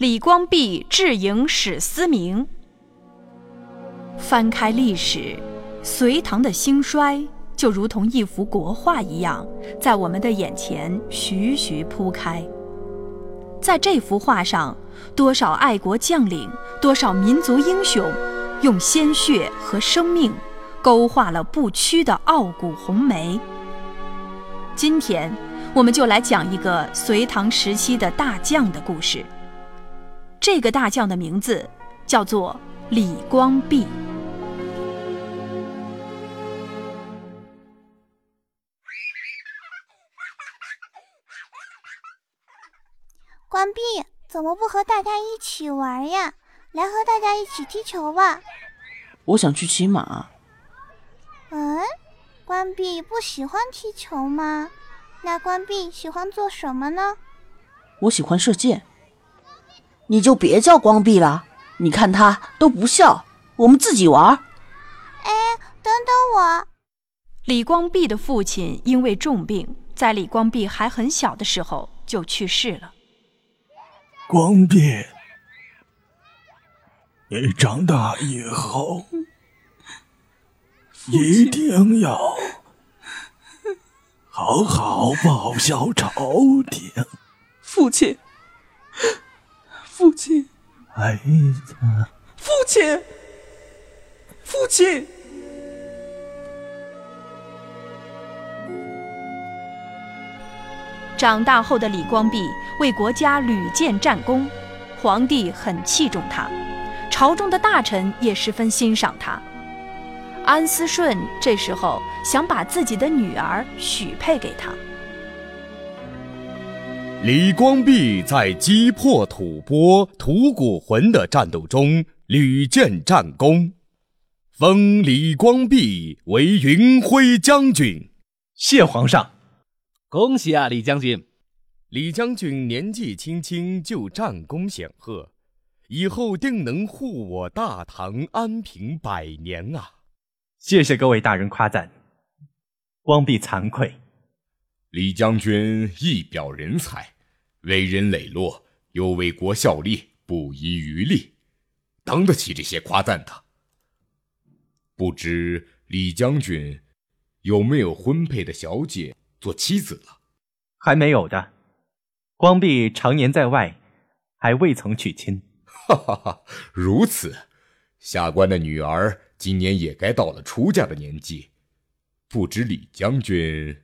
李光弼智迎史思明。翻开历史，隋唐的兴衰就如同一幅国画一样，在我们的眼前徐徐铺开。在这幅画上，多少爱国将领，多少民族英雄，用鲜血和生命勾画了不屈的傲骨红梅。今天，我们就来讲一个隋唐时期的大将的故事。这个大将的名字叫做李光弼。光弼，怎么不和大家一起玩呀？来和大家一起踢球吧。我想去骑马。嗯，关闭不喜欢踢球吗？那关闭喜欢做什么呢？我喜欢射箭。你就别叫光弼了，你看他都不笑。我们自己玩。哎，等等我。李光弼的父亲因为重病，在李光弼还很小的时候就去世了。光弼，你长大以后一定要好好报效朝廷。父亲。父亲，孩子，父亲，父亲。长大后的李光弼为国家屡建战功，皇帝很器重他，朝中的大臣也十分欣赏他。安思顺这时候想把自己的女儿许配给他。李光弼在击破吐蕃、吐谷浑的战斗中屡建战功，封李光弼为云辉将军。谢皇上，恭喜啊，李将军！李将军年纪轻轻就战功显赫，以后定能护我大唐安平百年啊！谢谢各位大人夸赞，光弼惭愧。李将军一表人才，为人磊落，又为国效力，不遗余力，当得起这些夸赞的。不知李将军有没有婚配的小姐做妻子了？还没有的。光弼常年在外，还未曾娶亲。哈哈哈，如此，下官的女儿今年也该到了出嫁的年纪，不知李将军……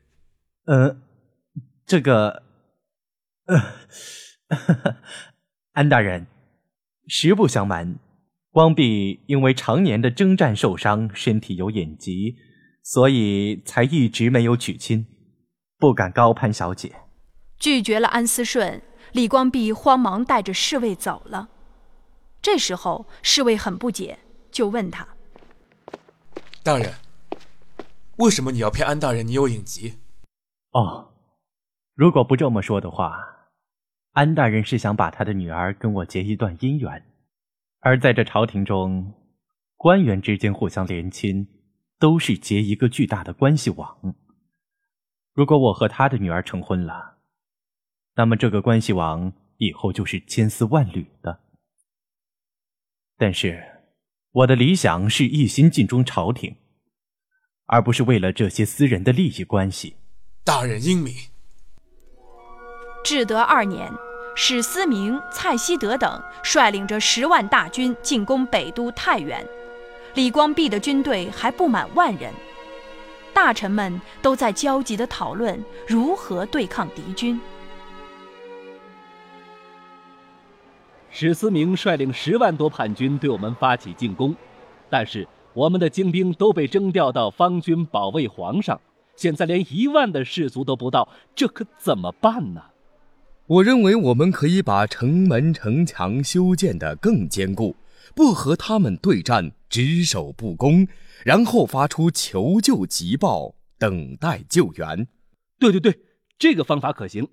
呃，这个，呃，安大人，实不相瞒，光弼因为常年的征战受伤，身体有隐疾，所以才一直没有娶亲，不敢高攀小姐。拒绝了安思顺，李光弼慌忙带着侍卫走了。这时候，侍卫很不解，就问他：“大人，为什么你要骗安大人你有隐疾？”哦，如果不这么说的话，安大人是想把他的女儿跟我结一段姻缘。而在这朝廷中，官员之间互相连亲，都是结一个巨大的关系网。如果我和他的女儿成婚了，那么这个关系网以后就是千丝万缕的。但是，我的理想是一心尽忠朝廷，而不是为了这些私人的利益关系。大人英明。至德二年，史思明、蔡希德等率领着十万大军进攻北都太原，李光弼的军队还不满万人，大臣们都在焦急地讨论如何对抗敌军。史思明率领十万多叛军对我们发起进攻，但是我们的精兵都被征调到方军保卫皇上，现在连一万的士卒都不到，这可怎么办呢？我认为我们可以把城门城墙修建得更坚固，不和他们对战，只守不攻，然后发出求救急报，等待救援。对对对，这个方法可行。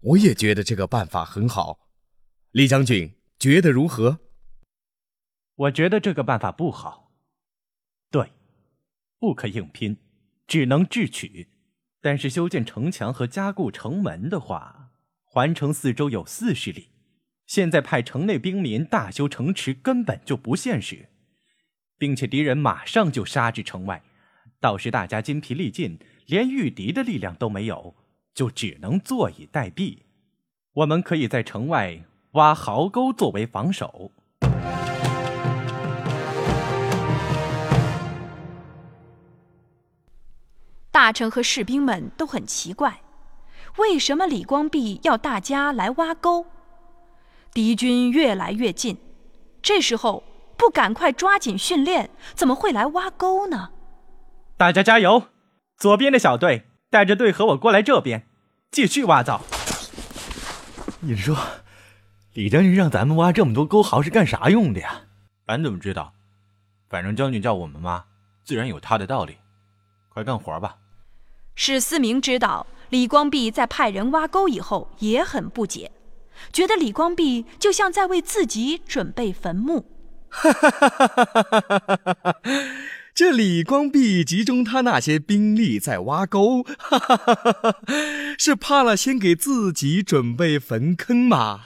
我也觉得这个办法很好。李将军觉得如何？我觉得这个办法不好。对，不可硬拼，只能智取。但是修建城墙和加固城门的话，环城四周有四十里，现在派城内兵民大修城池根本就不现实，并且敌人马上就杀至城外，到时大家筋疲力尽，连御敌的力量都没有，就只能坐以待毙。我们可以在城外挖壕沟作为防守。大臣和士兵们都很奇怪，为什么李光弼要大家来挖沟？敌军越来越近，这时候不赶快抓紧训练，怎么会来挖沟呢？大家加油！左边的小队带着队和我过来这边，继续挖造。你说，李将军让咱们挖这么多沟壕是干啥用的呀？咱怎么知道？反正将军叫我们挖，自然有他的道理。快干活吧！史思明知道李光弼在派人挖沟以后也很不解，觉得李光弼就像在为自己准备坟墓。哈哈哈哈哈哈！这李光弼集中他那些兵力在挖沟，哈哈哈哈是怕了先给自己准备坟坑吗？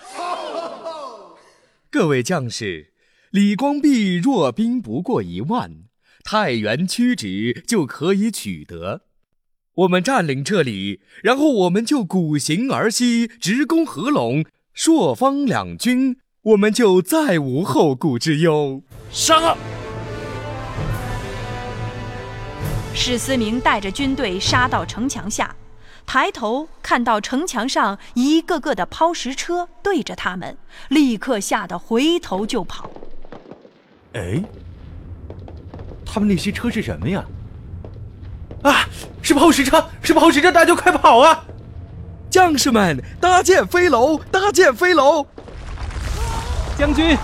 各位将士，李光弼弱兵不过一万，太原屈指就可以取得。我们占领这里，然后我们就鼓行而西，直攻合拢，朔方两军，我们就再无后顾之忧。上啊！史思明带着军队杀到城墙下，抬头看到城墙上一个个的抛石车对着他们，立刻吓得回头就跑。哎，他们那些车是什么呀？啊！是抛石车，是抛石车，大家快跑啊！将士们，搭建飞楼，搭建飞楼！将军，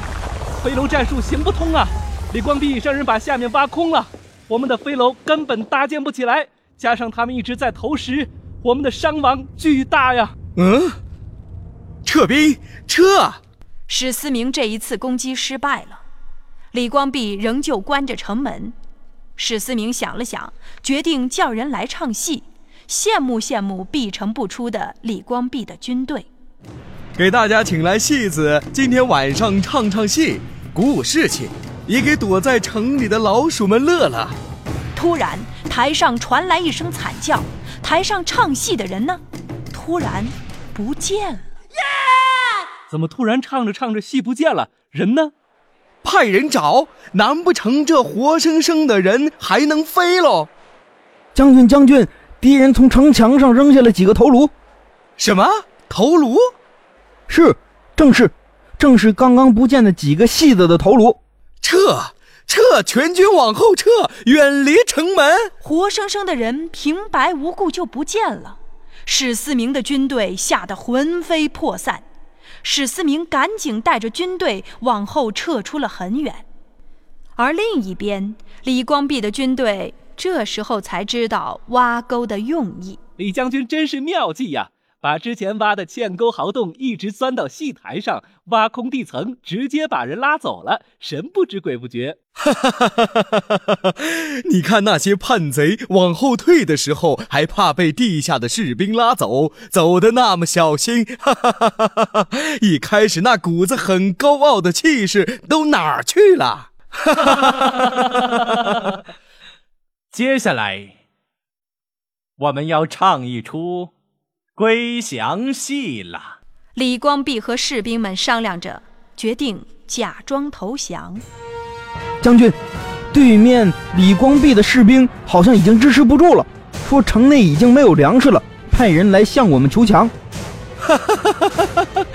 飞楼战术行不通啊！李光弼让人把下面挖空了，我们的飞楼根本搭建不起来。加上他们一直在投石，我们的伤亡巨大呀！嗯，撤兵，撤！史思明这一次攻击失败了，李光弼仍旧关着城门。史思明想了想，决定叫人来唱戏，羡慕羡慕闭城不出的李光弼的军队。给大家请来戏子，今天晚上唱唱戏，鼓舞士气，也给躲在城里的老鼠们乐了。突然，台上传来一声惨叫，台上唱戏的人呢，突然不见了。怎么突然唱着唱着戏不见了？人呢？派人找，难不成这活生生的人还能飞喽？将军，将军，敌人从城墙上扔下了几个头颅。什么头颅？是，正是，正是刚刚不见的几个戏子的头颅。撤，撤！全军往后撤，远离城门。活生生的人平白无故就不见了，史思明的军队吓得魂飞魄散。史思明赶紧带着军队往后撤出了很远，而另一边，李光弼的军队这时候才知道挖沟的用意。李将军真是妙计呀！把之前挖的堑沟壕洞一直钻到戏台上，挖空地层，直接把人拉走了，神不知鬼不觉。哈哈哈哈哈哈！你看那些叛贼往后退的时候，还怕被地下的士兵拉走，走的那么小心。哈哈哈哈哈！一开始那股子很高傲的气势都哪儿去了？哈哈哈哈哈！接下来，我们要唱一出。归降戏了。李光弼和士兵们商量着，决定假装投降。将军，对面李光弼的士兵好像已经支持不住了，说城内已经没有粮食了，派人来向我们求降。哈哈哈哈哈！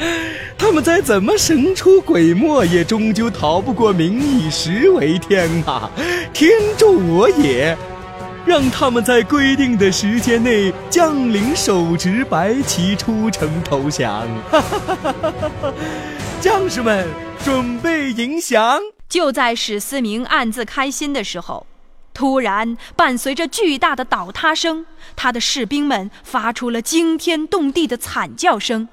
他们再怎么神出鬼没，也终究逃不过“民以食为天”啊！天助我也！让他们在规定的时间内将领手执白旗出城投降。将士们准备迎降。就在史思明暗自开心的时候，突然伴随着巨大的倒塌声，他的士兵们发出了惊天动地的惨叫声，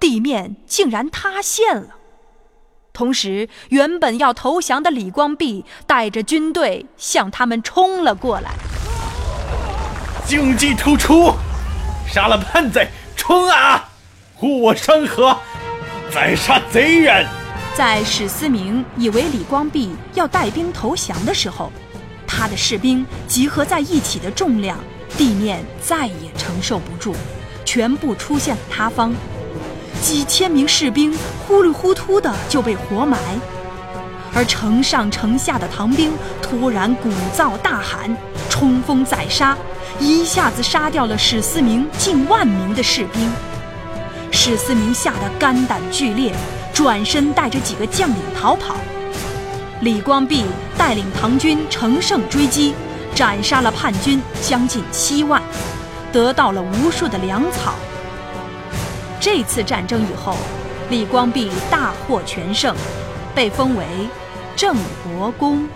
地面竟然塌陷了。同时，原本要投降的李光弼带着军队向他们冲了过来。精计突出，杀了叛贼，冲啊！护我山河，宰杀贼人！在史思明以为李光弼要带兵投降的时候，他的士兵集合在一起的重量，地面再也承受不住，全部出现了塌方，几千名士兵糊里糊涂的就被活埋。而城上城下的唐兵突然鼓噪大喊，冲锋宰杀，一下子杀掉了史思明近万名的士兵。史思明吓得肝胆俱裂，转身带着几个将领逃跑。李光弼带领唐军乘胜追击，斩杀了叛军将近七万，得到了无数的粮草。这次战争以后，李光弼大获全胜。被封为郑国公。